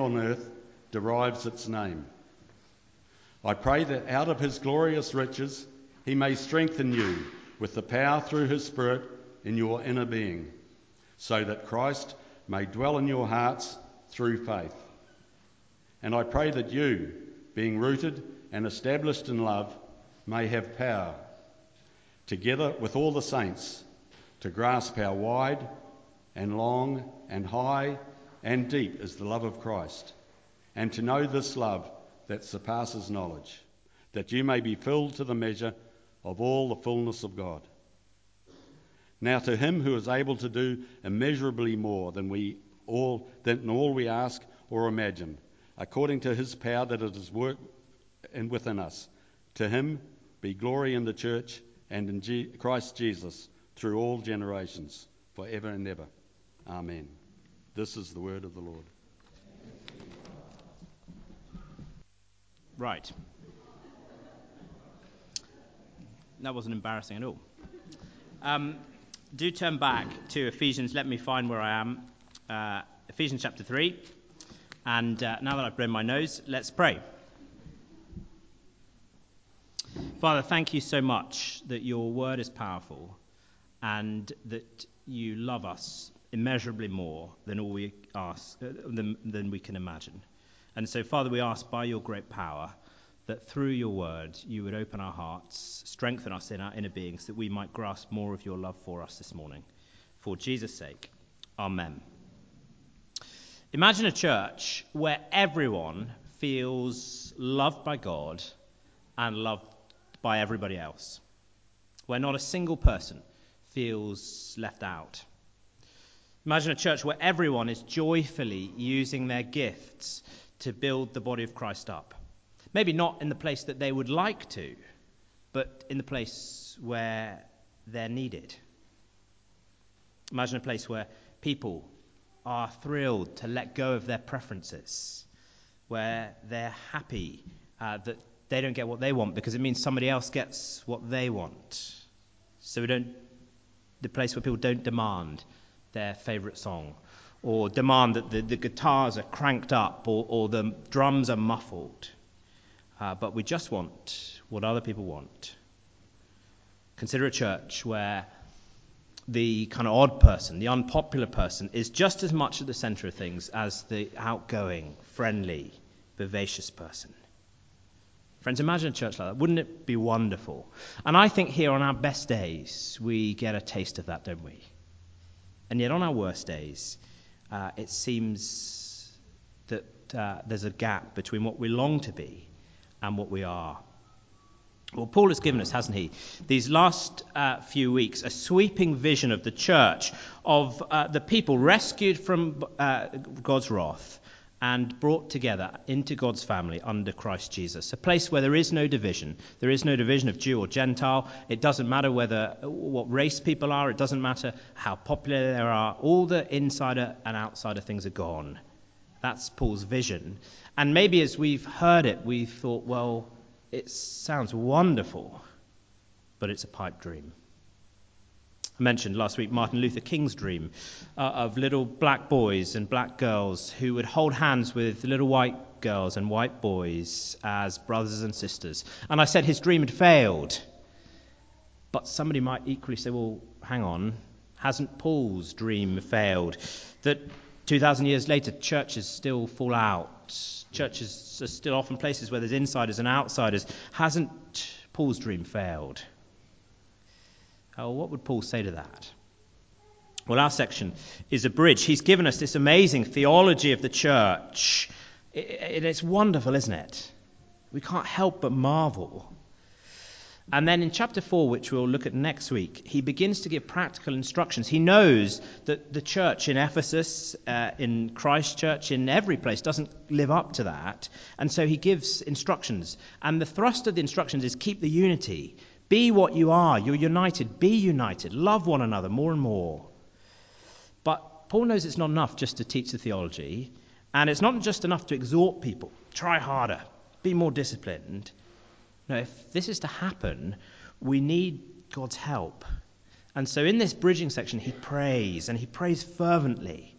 on earth derives its name. I pray that out of his glorious riches he may strengthen you with the power through his Spirit in your inner being, so that Christ may dwell in your hearts through faith. And I pray that you, being rooted and established in love, may have power, together with all the saints, to grasp how wide and long and high and deep is the love of Christ, and to know this love that surpasses knowledge, that you may be filled to the measure of all the fullness of God. Now to him who is able to do immeasurably more than we all than all we ask or imagine, according to his power that it is work and within us. To him be glory in the church and in Christ Jesus through all generations, forever and ever. Amen. This is the word of the Lord. Right. That wasn't embarrassing at all. Um, do turn back to Ephesians. Let me find where I am. Uh, Ephesians chapter 3. And uh, now that I've blown my nose, let's pray. Father, thank you so much that your word is powerful and that you love us immeasurably more than all we ask, uh, than, than we can imagine. And so, Father, we ask by your great power that through your word you would open our hearts, strengthen us in our inner beings, that we might grasp more of your love for us this morning. For Jesus' sake, Amen. Imagine a church where everyone feels loved by God and loved by everybody else, where not a single person feels left out. Imagine a church where everyone is joyfully using their gifts to build the body of Christ up. Maybe not in the place that they would like to, but in the place where they're needed. Imagine a place where people are thrilled to let go of their preferences, where they're happy uh, that they don't get what they want because it means somebody else gets what they want. So we don't, the place where people don't demand their favourite song or demand that the, the, guitars are cranked up or, or the drums are muffled. Uh, but we just want what other people want. Consider a church where the kind of odd person, the unpopular person, is just as much at the center of things as the outgoing, friendly, vivacious person. Friends, imagine a church like that. Wouldn't it be wonderful? And I think here on our best days, we get a taste of that, don't we? And yet on our worst days, uh, it seems that uh, there's a gap between what we long to be and what we are. Well, Paul has given us, hasn't he, these last uh, few weeks, a sweeping vision of the church, of uh, the people rescued from uh, God's wrath and brought together into God's family under Christ Jesus. A place where there is no division. There is no division of Jew or Gentile. It doesn't matter whether what race people are. It doesn't matter how popular they are. All the insider and outsider things are gone. That's Paul's vision. And maybe as we've heard it, we've thought, well, it sounds wonderful, but it's a pipe dream. Mentioned last week Martin Luther King's dream uh, of little black boys and black girls who would hold hands with little white girls and white boys as brothers and sisters. And I said his dream had failed. But somebody might equally say, well, hang on, hasn't Paul's dream failed? That 2,000 years later, churches still fall out churches are still often places where there's insiders and outsiders. Hasn't Paul's dream failed? Oh, what would Paul say to that? Well, our section is a bridge. He's given us this amazing theology of the church. It's wonderful, isn't it? We can't help but marvel and then in chapter 4, which we'll look at next week, he begins to give practical instructions. He knows that the church in Ephesus, uh, in Christchurch, in every place doesn't live up to that. And so he gives instructions. And the thrust of the instructions is keep the unity. Be what you are. You're united. Be united. Love one another more and more. But Paul knows it's not enough just to teach the theology. And it's not just enough to exhort people. Try harder. Be more disciplined. No, if this is to happen, we need God's help. And so in this bridging section, he prays, and he prays fervently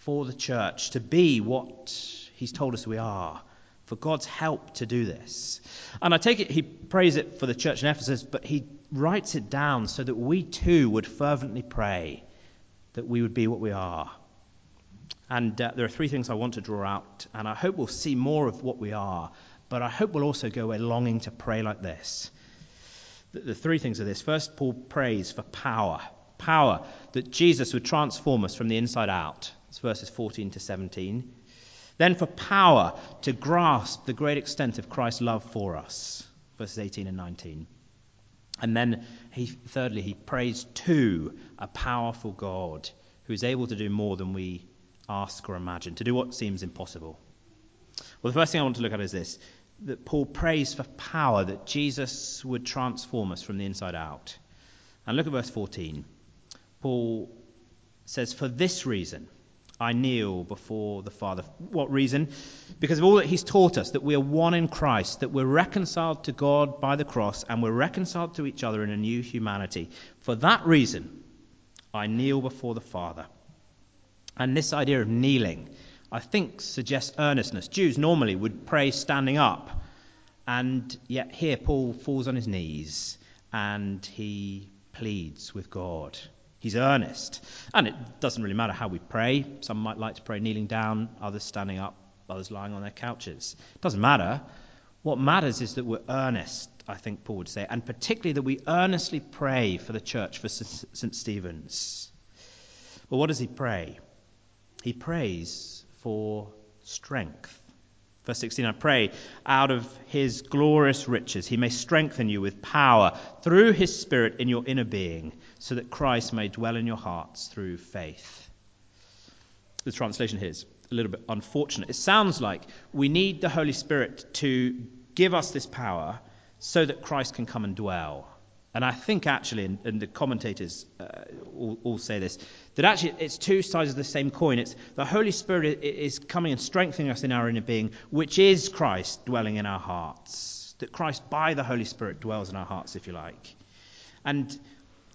for the church to be what He's told us we are. For God's help to do this. And I take it he prays it for the church in Ephesus, but he writes it down so that we too would fervently pray that we would be what we are. And uh, there are three things I want to draw out, and I hope we'll see more of what we are, but I hope we'll also go away longing to pray like this. The, the three things are this. First, Paul prays for power. Power, that Jesus would transform us from the inside out. It's verses 14 to 17. Then for power to grasp the great extent of Christ's love for us. Verses 18 and 19. And then, he, thirdly, he prays to a powerful God who is able to do more than we ask or imagine, to do what seems impossible. Well, the first thing I want to look at is this that Paul prays for power, that Jesus would transform us from the inside out. And look at verse 14. Paul says, For this reason I kneel before the Father. What reason? Because of all that he's taught us, that we are one in Christ, that we're reconciled to God by the cross, and we're reconciled to each other in a new humanity. For that reason, I kneel before the Father. And this idea of kneeling I think, suggests earnestness. Jews normally would pray standing up, and yet here Paul falls on his knees and he pleads with God. He's earnest. And it doesn't really matter how we pray. Some might like to pray kneeling down, others standing up, others lying on their couches. It doesn't matter. What matters is that we're earnest, I think Paul would say, and particularly that we earnestly pray for the church, for St. Stephen's. Well, what does he pray? He prays for strength. Verse 16, I pray, out of his glorious riches, he may strengthen you with power through his Spirit in your inner being, so that Christ may dwell in your hearts through faith. The translation here is a little bit unfortunate. It sounds like we need the Holy Spirit to give us this power so that Christ can come and dwell. And I think actually, and, and the commentators uh, all, all, say this, that actually it's two sides of the same coin. It's the Holy Spirit is coming and strengthening us in our inner being, which is Christ dwelling in our hearts. That Christ, by the Holy Spirit, dwells in our hearts, if you like. And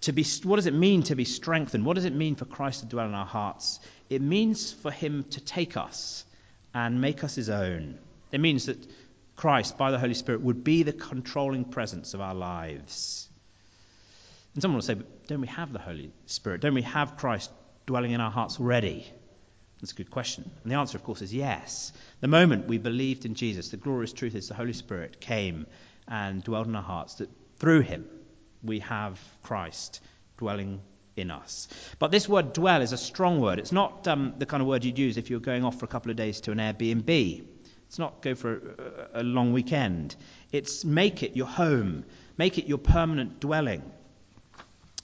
to be, what does it mean to be strengthened? What does it mean for Christ to dwell in our hearts? It means for Him to take us and make us His own. It means that Christ, by the Holy Spirit, would be the controlling presence of our lives. And someone will say, but don't we have the Holy Spirit? Don't we have Christ dwelling in our hearts already? That's a good question. And the answer, of course, is yes. The moment we believed in Jesus, the glorious truth is the Holy Spirit came and dwelled in our hearts, that through him we have Christ dwelling in us. But this word dwell is a strong word. It's not um, the kind of word you'd use if you're going off for a couple of days to an Airbnb. It's not go for a, a long weekend. It's make it your home, make it your permanent dwelling.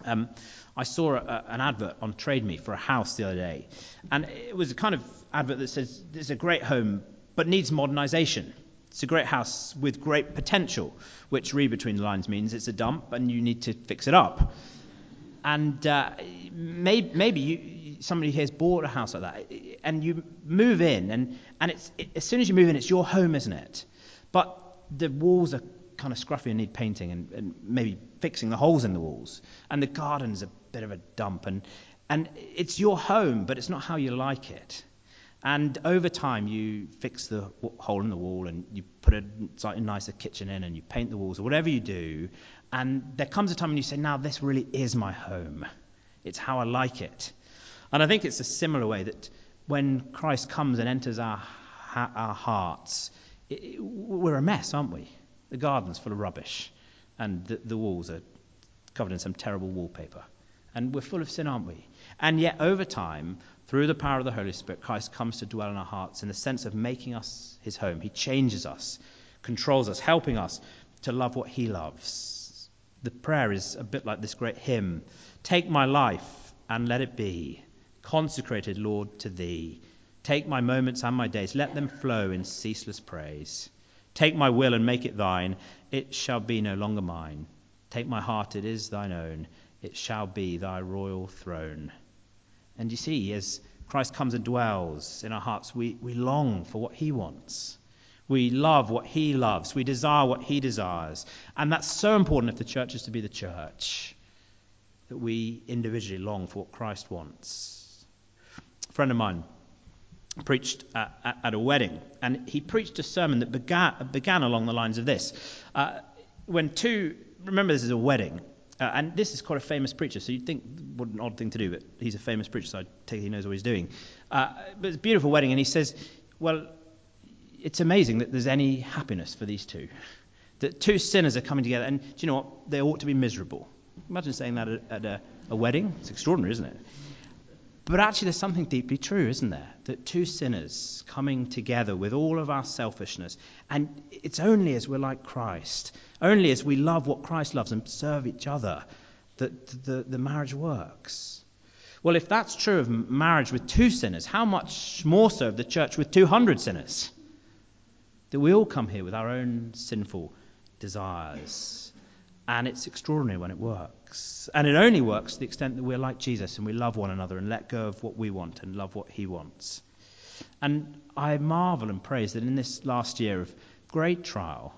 Um, I saw a, an advert on Trade Me for a house the other day, and it was a kind of advert that says it's a great home but needs modernisation. It's a great house with great potential, which read between the lines means it's a dump and you need to fix it up. And uh, maybe, maybe you, somebody has bought a house like that, and you move in, and, and it's, it, as soon as you move in, it's your home, isn't it? But the walls are kind of scruffy and need painting and, and maybe fixing the holes in the walls. And the garden's a bit of a dump. And, and it's your home, but it's not how you like it. And over time, you fix the hole in the wall and you put a slightly nicer kitchen in and you paint the walls or whatever you do. And there comes a time when you say, now this really is my home. It's how I like it. And I think it's a similar way that when Christ comes and enters our, our hearts, it, we're a mess, aren't we? The garden's full of rubbish, and the, the walls are covered in some terrible wallpaper. And we're full of sin, aren't we? And yet, over time, through the power of the Holy Spirit, Christ comes to dwell in our hearts in the sense of making us his home. He changes us, controls us, helping us to love what he loves. The prayer is a bit like this great hymn Take my life and let it be consecrated, Lord, to thee. Take my moments and my days, let them flow in ceaseless praise. Take my will and make it thine. It shall be no longer mine. Take my heart, it is thine own. It shall be thy royal throne. And you see, as Christ comes and dwells in our hearts, we, we long for what he wants. We love what he loves. We desire what he desires. And that's so important if the church is to be the church, that we individually long for what Christ wants. A friend of mine preached at, at, a wedding, and he preached a sermon that began, began along the lines of this. Uh, when two, remember this is a wedding, uh, and this is quite a famous preacher, so you'd think, what an odd thing to do, but he's a famous preacher, so I take it he knows what he's doing. Uh, but it's a beautiful wedding, and he says, well, it's amazing that there's any happiness for these two. That two sinners are coming together, and do you know what? They ought to be miserable. Imagine saying that at, at a, a wedding. It's extraordinary, isn't it? But actually, there's something deeply true, isn't there? That two sinners coming together with all of our selfishness, and it's only as we're like Christ, only as we love what Christ loves and serve each other, that the, the marriage works. Well, if that's true of marriage with two sinners, how much more so of the church with 200 sinners? That we all come here with our own sinful desires. And it's extraordinary when it works. And it only works to the extent that we're like Jesus and we love one another and let go of what we want and love what he wants. And I marvel and praise that in this last year of great trial,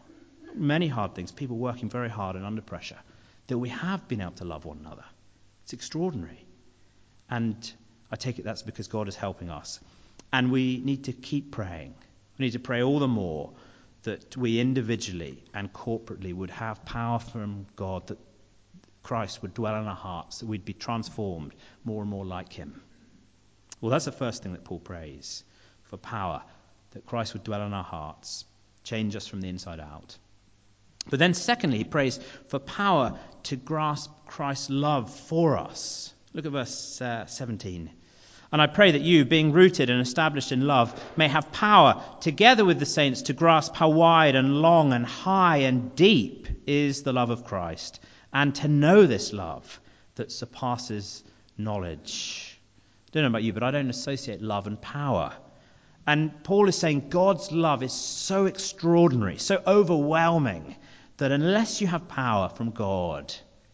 many hard things, people working very hard and under pressure, that we have been able to love one another. It's extraordinary. And I take it that's because God is helping us. And we need to keep praying. We need to pray all the more that we individually and corporately would have power from God, that Christ would dwell in our hearts, that we'd be transformed more and more like Him. Well, that's the first thing that Paul prays for power, that Christ would dwell in our hearts, change us from the inside out. But then, secondly, he prays for power to grasp Christ's love for us. Look at verse uh, 17. And I pray that you, being rooted and established in love, may have power, together with the saints, to grasp how wide and long and high and deep is the love of Christ, and to know this love that surpasses knowledge. I don't know about you, but I don't associate love and power. And Paul is saying God's love is so extraordinary, so overwhelming, that unless you have power from God,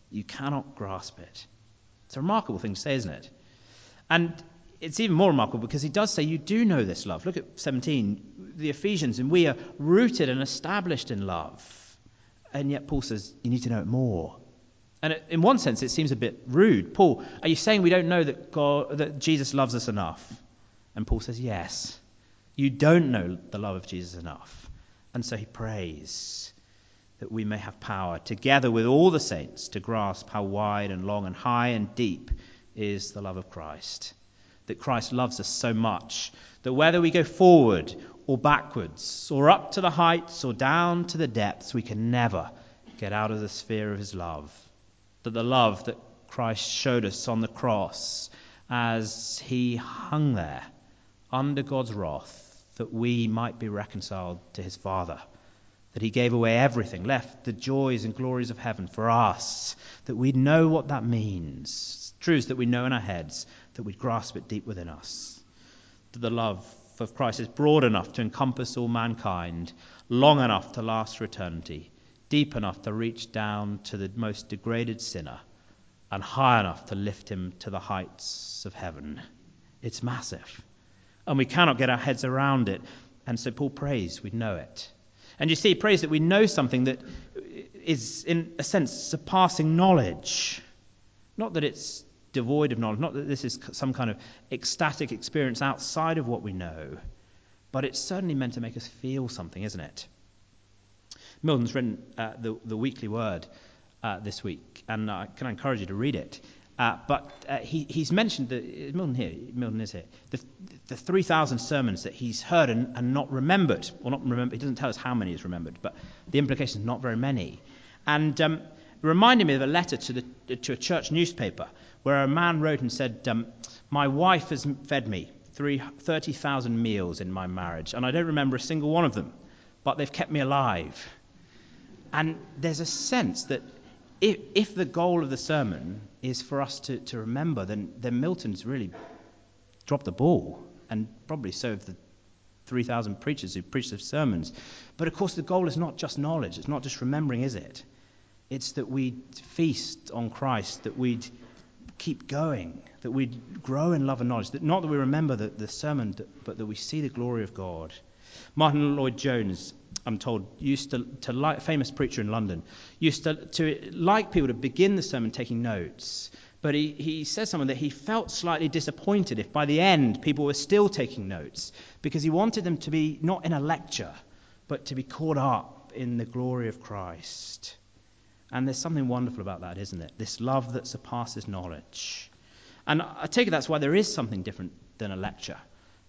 you cannot grasp it. It's a remarkable thing to say, isn't it? And it's even more remarkable because he does say, You do know this love. Look at 17, the Ephesians, and we are rooted and established in love. And yet Paul says, You need to know it more. And in one sense, it seems a bit rude. Paul, are you saying we don't know that, God, that Jesus loves us enough? And Paul says, Yes. You don't know the love of Jesus enough. And so he prays that we may have power, together with all the saints, to grasp how wide and long and high and deep is the love of Christ that Christ loves us so much that whether we go forward or backwards, or up to the heights or down to the depths, we can never get out of the sphere of his love. That the love that Christ showed us on the cross as he hung there under God's wrath, that we might be reconciled to his Father. That he gave away everything, left the joys and glories of heaven for us, that we know what that means. Truths that we know in our heads, that we'd grasp it deep within us. That the love of Christ is broad enough to encompass all mankind, long enough to last for eternity, deep enough to reach down to the most degraded sinner, and high enough to lift him to the heights of heaven. It's massive. And we cannot get our heads around it. And so Paul prays we know it. And you see, he prays that we know something that is, in a sense, surpassing knowledge. Not that it's devoid of knowledge. Not that this is some kind of ecstatic experience outside of what we know, but it's certainly meant to make us feel something, isn't it? Milton's written uh, the, the weekly word uh, this week, and uh, can I encourage you to read it? Uh, but uh, he, he's mentioned the, Milton here, Milton is here, the, the 3,000 sermons that he's heard and, and not remembered, or not remembered. He doesn't tell us how many he's remembered, but the implication is not very many. And um, reminded me of a letter to, the, to a church newspaper where a man wrote and said, um, My wife has fed me 30,000 meals in my marriage, and I don't remember a single one of them, but they've kept me alive. And there's a sense that if, if the goal of the sermon is for us to, to remember, then, then Milton's really dropped the ball, and probably so have the 3,000 preachers who preach the sermons. But of course, the goal is not just knowledge, it's not just remembering, is it? It's that we feast on Christ, that we'd keep going, that we grow in love and knowledge, that not that we remember the, the sermon, but that we see the glory of God. Martyn Lloyd-Jones, I'm told, used to, to like, famous preacher in London, used to, to like people to begin the sermon taking notes, But he, he says something that he felt slightly disappointed if by the end people were still taking notes because he wanted them to be not in a lecture, but to be caught up in the glory of Christ. And there's something wonderful about that, isn't it? This love that surpasses knowledge. And I take it that's why there is something different than a lecture.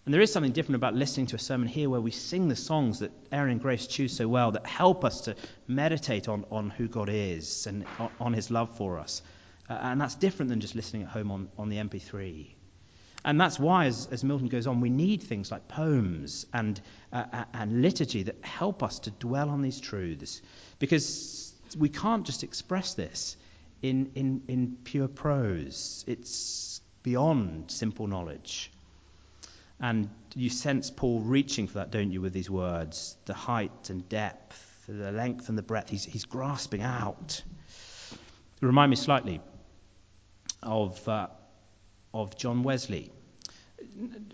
And there is something different about listening to a sermon here where we sing the songs that Aaron and Grace choose so well that help us to meditate on, on who God is and on, on his love for us. Uh, and that's different than just listening at home on, on the MP3. And that's why, as, as Milton goes on, we need things like poems and, uh, uh and liturgy that help us to dwell on these truths. Because we can't just express this in, in, in pure prose, it's beyond simple knowledge. And you sense Paul reaching for that, don't you, with these words? The height and depth, the length and the breadth. He's, he's grasping out. Remind me slightly of, uh, of John Wesley.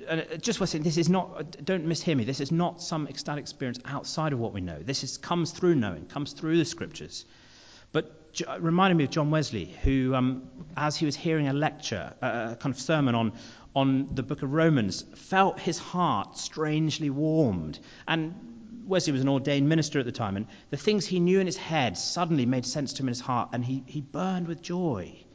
Uh, just was saying, this is not, don't mishear me, this is not some ecstatic experience outside of what we know. This is, comes through knowing, comes through the scriptures. But it reminded me of John Wesley, who, um, as he was hearing a lecture, a kind of sermon on, on the book of Romans, felt his heart strangely warmed. And Wesley was an ordained minister at the time, and the things he knew in his head suddenly made sense to him in his heart, and he, he burned with joy.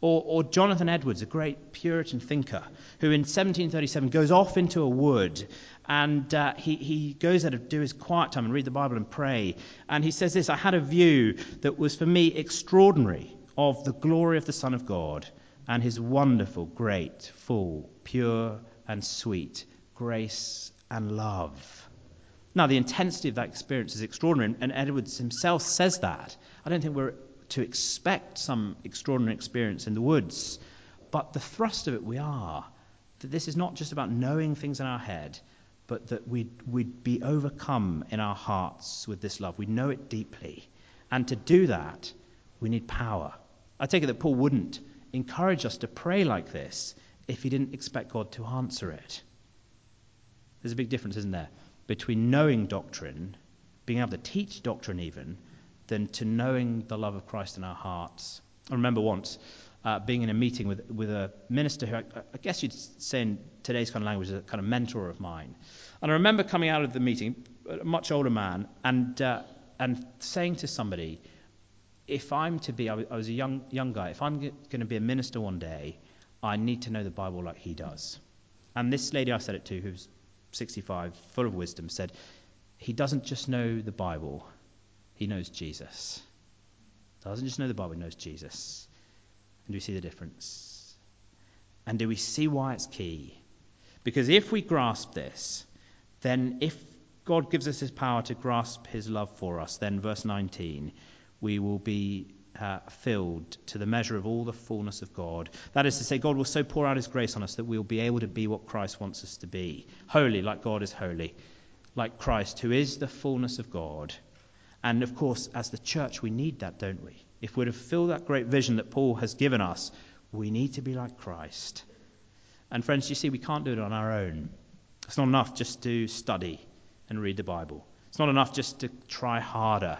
Or, or Jonathan Edwards, a great Puritan thinker, who in 1737 goes off into a wood and uh, he, he goes there to do his quiet time and read the Bible and pray. And he says this I had a view that was for me extraordinary of the glory of the Son of God and his wonderful, great, full, pure, and sweet grace and love. Now, the intensity of that experience is extraordinary, and Edwards himself says that. I don't think we're to expect some extraordinary experience in the woods, but the thrust of it we are. That this is not just about knowing things in our head, but that we'd, we'd be overcome in our hearts with this love. We know it deeply. And to do that, we need power. I take it that Paul wouldn't encourage us to pray like this if he didn't expect God to answer it. There's a big difference, isn't there, between knowing doctrine, being able to teach doctrine even, than to knowing the love of Christ in our hearts. I remember once uh, being in a meeting with, with a minister who I, I, guess you'd say in today's kind of language is a kind of mentor of mine. And I remember coming out of the meeting, a much older man, and, uh, and saying to somebody, if I'm to be, I was a young, young guy, if I'm going to be a minister one day, I need to know the Bible like he does. And this lady I said it to, who's 65, full of wisdom, said, He doesn't just know the Bible, he knows Jesus. Doesn't just know the Bible, he knows Jesus. And do we see the difference? And do we see why it's key? Because if we grasp this, then if God gives us his power to grasp his love for us, then verse 19, we will be uh, filled to the measure of all the fullness of God. That is to say, God will so pour out His grace on us that we'll be able to be what Christ wants us to be holy, like God is holy, like Christ, who is the fullness of God. And of course, as the church, we need that, don't we? If we're to fulfill that great vision that Paul has given us, we need to be like Christ. And friends, you see, we can't do it on our own. It's not enough just to study and read the Bible. It's not enough just to try harder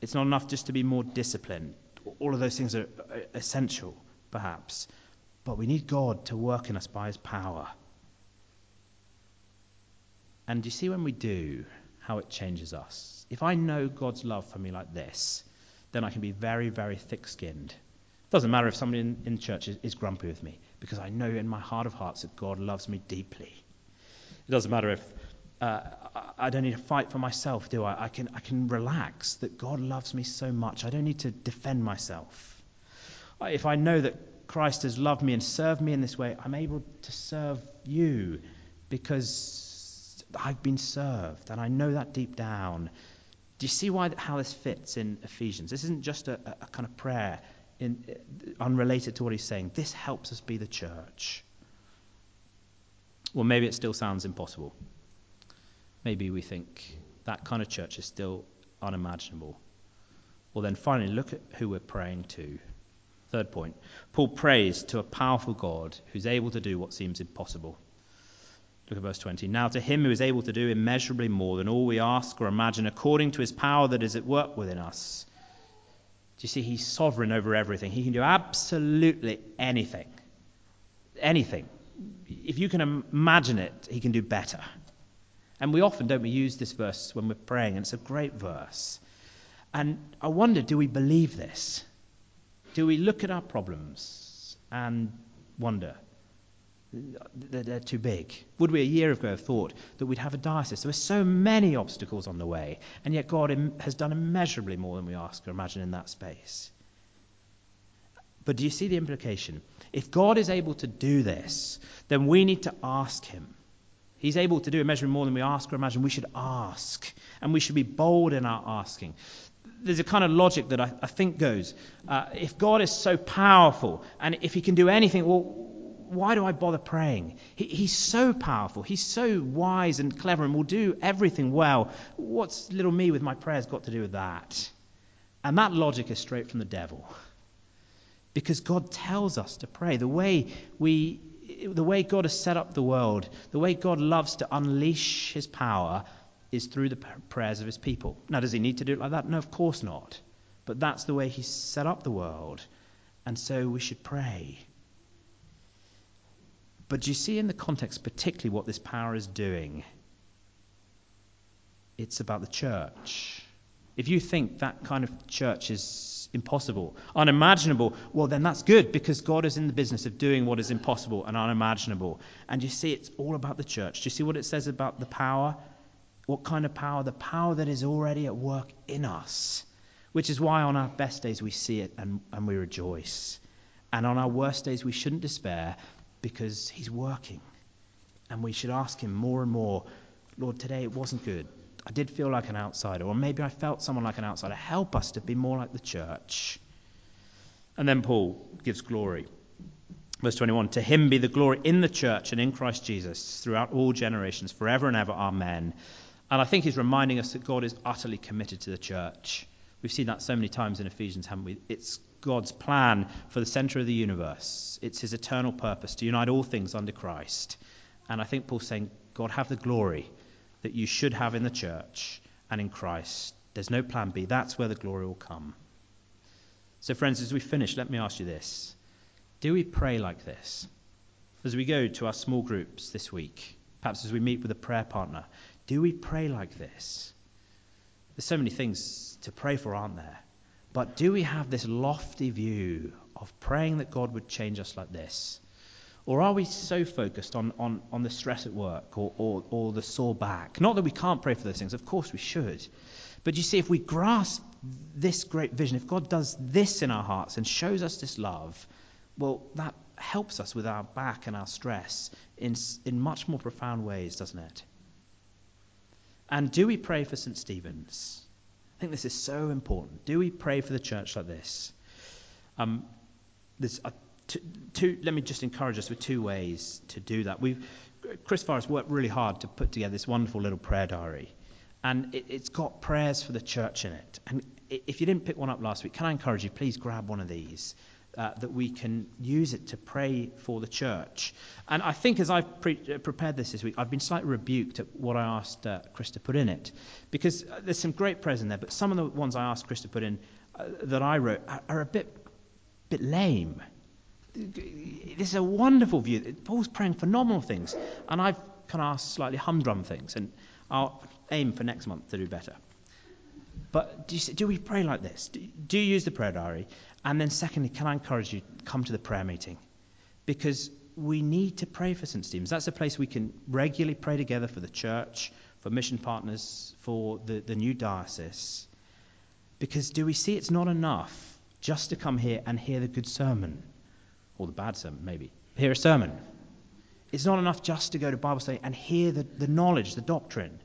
it's not enough just to be more disciplined. All of those things are essential, perhaps. But we need God to work in us by his power. And you see when we do how it changes us? If I know God's love for me like this, then I can be very, very thick skinned. It doesn't matter if somebody in, in church is, is grumpy with me, because I know in my heart of hearts that God loves me deeply. It doesn't matter if uh, I don't need to fight for myself, do I? I can, I can relax that God loves me so much. I don't need to defend myself. If I know that Christ has loved me and served me in this way, I'm able to serve you because I've been served, and I know that deep down. Do you see why how this fits in Ephesians? This isn't just a, a kind of prayer in, unrelated to what he's saying. This helps us be the church. Well, maybe it still sounds impossible maybe we think that kind of church is still unimaginable. Well, then finally, look at who we're praying to. Third point Paul prays to a powerful God who's able to do what seems impossible. Look at verse 20. Now, to him who is able to do immeasurably more than all we ask or imagine, according to his power that is at work within us. Do you see? He's sovereign over everything. He can do absolutely anything. Anything. If you can imagine it, he can do better. And we often don't we use this verse when we're praying, and it's a great verse. And I wonder, do we believe this? Do we look at our problems and wonder that they're too big? Would we a year ago have thought that we'd have a diocese? There were so many obstacles on the way, and yet God has done immeasurably more than we ask or imagine in that space. But do you see the implication? If God is able to do this, then we need to ask Him. He's able to do immeasurably more than we ask or imagine. We should ask, and we should be bold in our asking there's a kind of logic that I, I think goes uh, if God is so powerful and if he can do anything, well, why do I bother praying? He, he's so powerful. He's so wise and clever and will do everything well. What's little me with my prayers got to do with that? And that logic is straight from the devil. Because God tells us to pray. The way we the way God has set up the world, the way God loves to unleash his power is through the prayers of his people. Now, does he need to do it like that? No, of course not. But that's the way he's set up the world. And so we should pray. But do you see in the context, particularly what this power is doing? It's about the church. If you think that kind of church is impossible, unimaginable, well, then that's good because God is in the business of doing what is impossible and unimaginable. And you see, it's all about the church. Do you see what it says about the power? What kind of power? The power that is already at work in us. Which is why on our best days we see it and, and we rejoice. And on our worst days we shouldn't despair because He's working. And we should ask Him more and more Lord, today it wasn't good. I did feel like an outsider, or maybe I felt someone like an outsider. Help us to be more like the church. And then Paul gives glory. Verse 21 To him be the glory in the church and in Christ Jesus throughout all generations, forever and ever. Amen. And I think he's reminding us that God is utterly committed to the church. We've seen that so many times in Ephesians, haven't we? It's God's plan for the center of the universe. It's his eternal purpose to unite all things under Christ. And I think Paul's saying, God, have the glory that you should have in the church and in Christ. There's no plan B. That's where the glory will come. So, friends, as we finish, let me ask you this Do we pray like this? As we go to our small groups this week, perhaps as we meet with a prayer partner, do we pray like this? There's so many things to pray for, aren't there? But do we have this lofty view of praying that God would change us like this? Or are we so focused on, on, on the stress at work or, or, or the sore back? Not that we can't pray for those things, of course we should. But you see, if we grasp this great vision, if God does this in our hearts and shows us this love, well, that helps us with our back and our stress in, in much more profound ways, doesn't it? And do we pray for St. Stephen's? I think this is so important. Do we pray for the church like this? Um, there's two, let me just encourage us with two ways to do that. We've, Chris Forrest worked really hard to put together this wonderful little prayer diary. And it, it's got prayers for the church in it. And if you didn't pick one up last week, can I encourage you, please grab one of these uh, that we can use it to pray for the church. And I think as I've pre- uh, prepared this this week, I've been slightly rebuked at what I asked uh, Chris to put in it. Because uh, there's some great prayers in there, but some of the ones I asked Chris to put in uh, that I wrote are, are a bit, bit lame. This is a wonderful view. Paul's praying phenomenal things, and I've kind of asked slightly humdrum things, and I'll aim for next month to do better. But do, you, do we pray like this? Do, do, you use the prayer diary? And then, secondly, can I encourage you to come to the prayer meeting? Because we need to pray for St. Stephen's. That's a place we can regularly pray together for the church, for mission partners, for the, the new diocese. Because do we see it's not enough just to come here and hear the good sermon, or the bad sermon, maybe? Hear a sermon. It's not enough just to go to Bible study and hear the, the knowledge, the doctrine.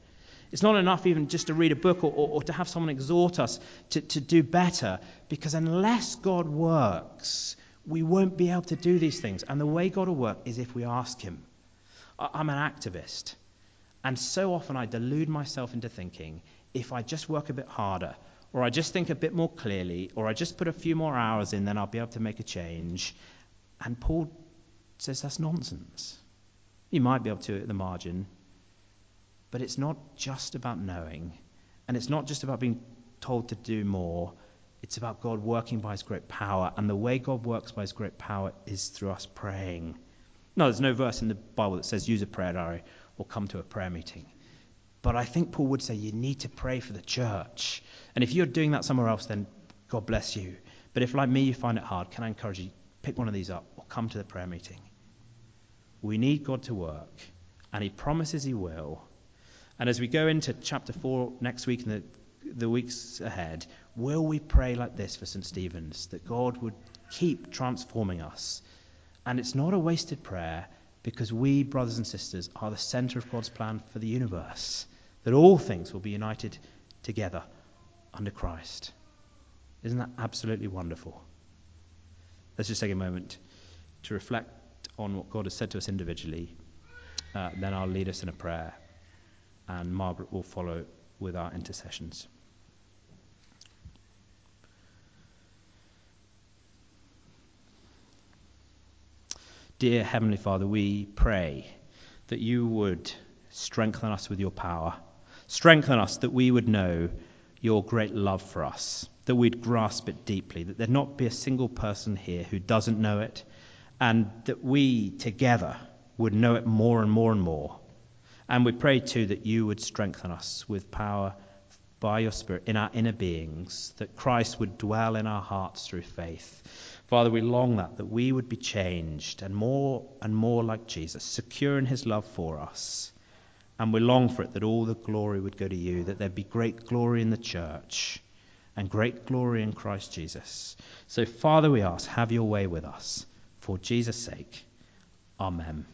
It's not enough even just to read a book or, or, or to have someone exhort us to, to do better, because unless God works, we won't be able to do these things. And the way God will work is if we ask Him. I'm an activist. And so often I delude myself into thinking if I just work a bit harder, or I just think a bit more clearly, or I just put a few more hours in, then I'll be able to make a change. And Paul says that's nonsense. You might be able to at the margin, but it's not just about knowing, and it's not just about being told to do more. It's about God working by his great power. And the way God works by his great power is through us praying. No, there's no verse in the Bible that says use a prayer diary or come to a prayer meeting. But I think Paul would say you need to pray for the church. And if you're doing that somewhere else, then God bless you. But if, like me, you find it hard, can I encourage you, pick one of these up or come to the prayer meeting? We need God to work, and He promises He will. And as we go into chapter 4 next week and the, the weeks ahead, will we pray like this for St. Stephen's, that God would keep transforming us? And it's not a wasted prayer because we, brothers and sisters, are the center of God's plan for the universe, that all things will be united together under Christ. Isn't that absolutely wonderful? Let's just take a moment to reflect on what God has said to us individually. Uh, then I'll lead us in a prayer, and Margaret will follow with our intercessions. Dear Heavenly Father, we pray that you would strengthen us with your power. Strengthen us that we would know your great love for us, that we'd grasp it deeply, that there'd not be a single person here who doesn't know it, and that we together would know it more and more and more. And we pray too that you would strengthen us with power by your Spirit in our inner beings, that Christ would dwell in our hearts through faith Father, we long that, that we would be changed and more and more like Jesus, secure in his love for us. And we long for it that all the glory would go to you, that there'd be great glory in the church and great glory in Christ Jesus. So, Father, we ask, have your way with us. For Jesus' sake, Amen.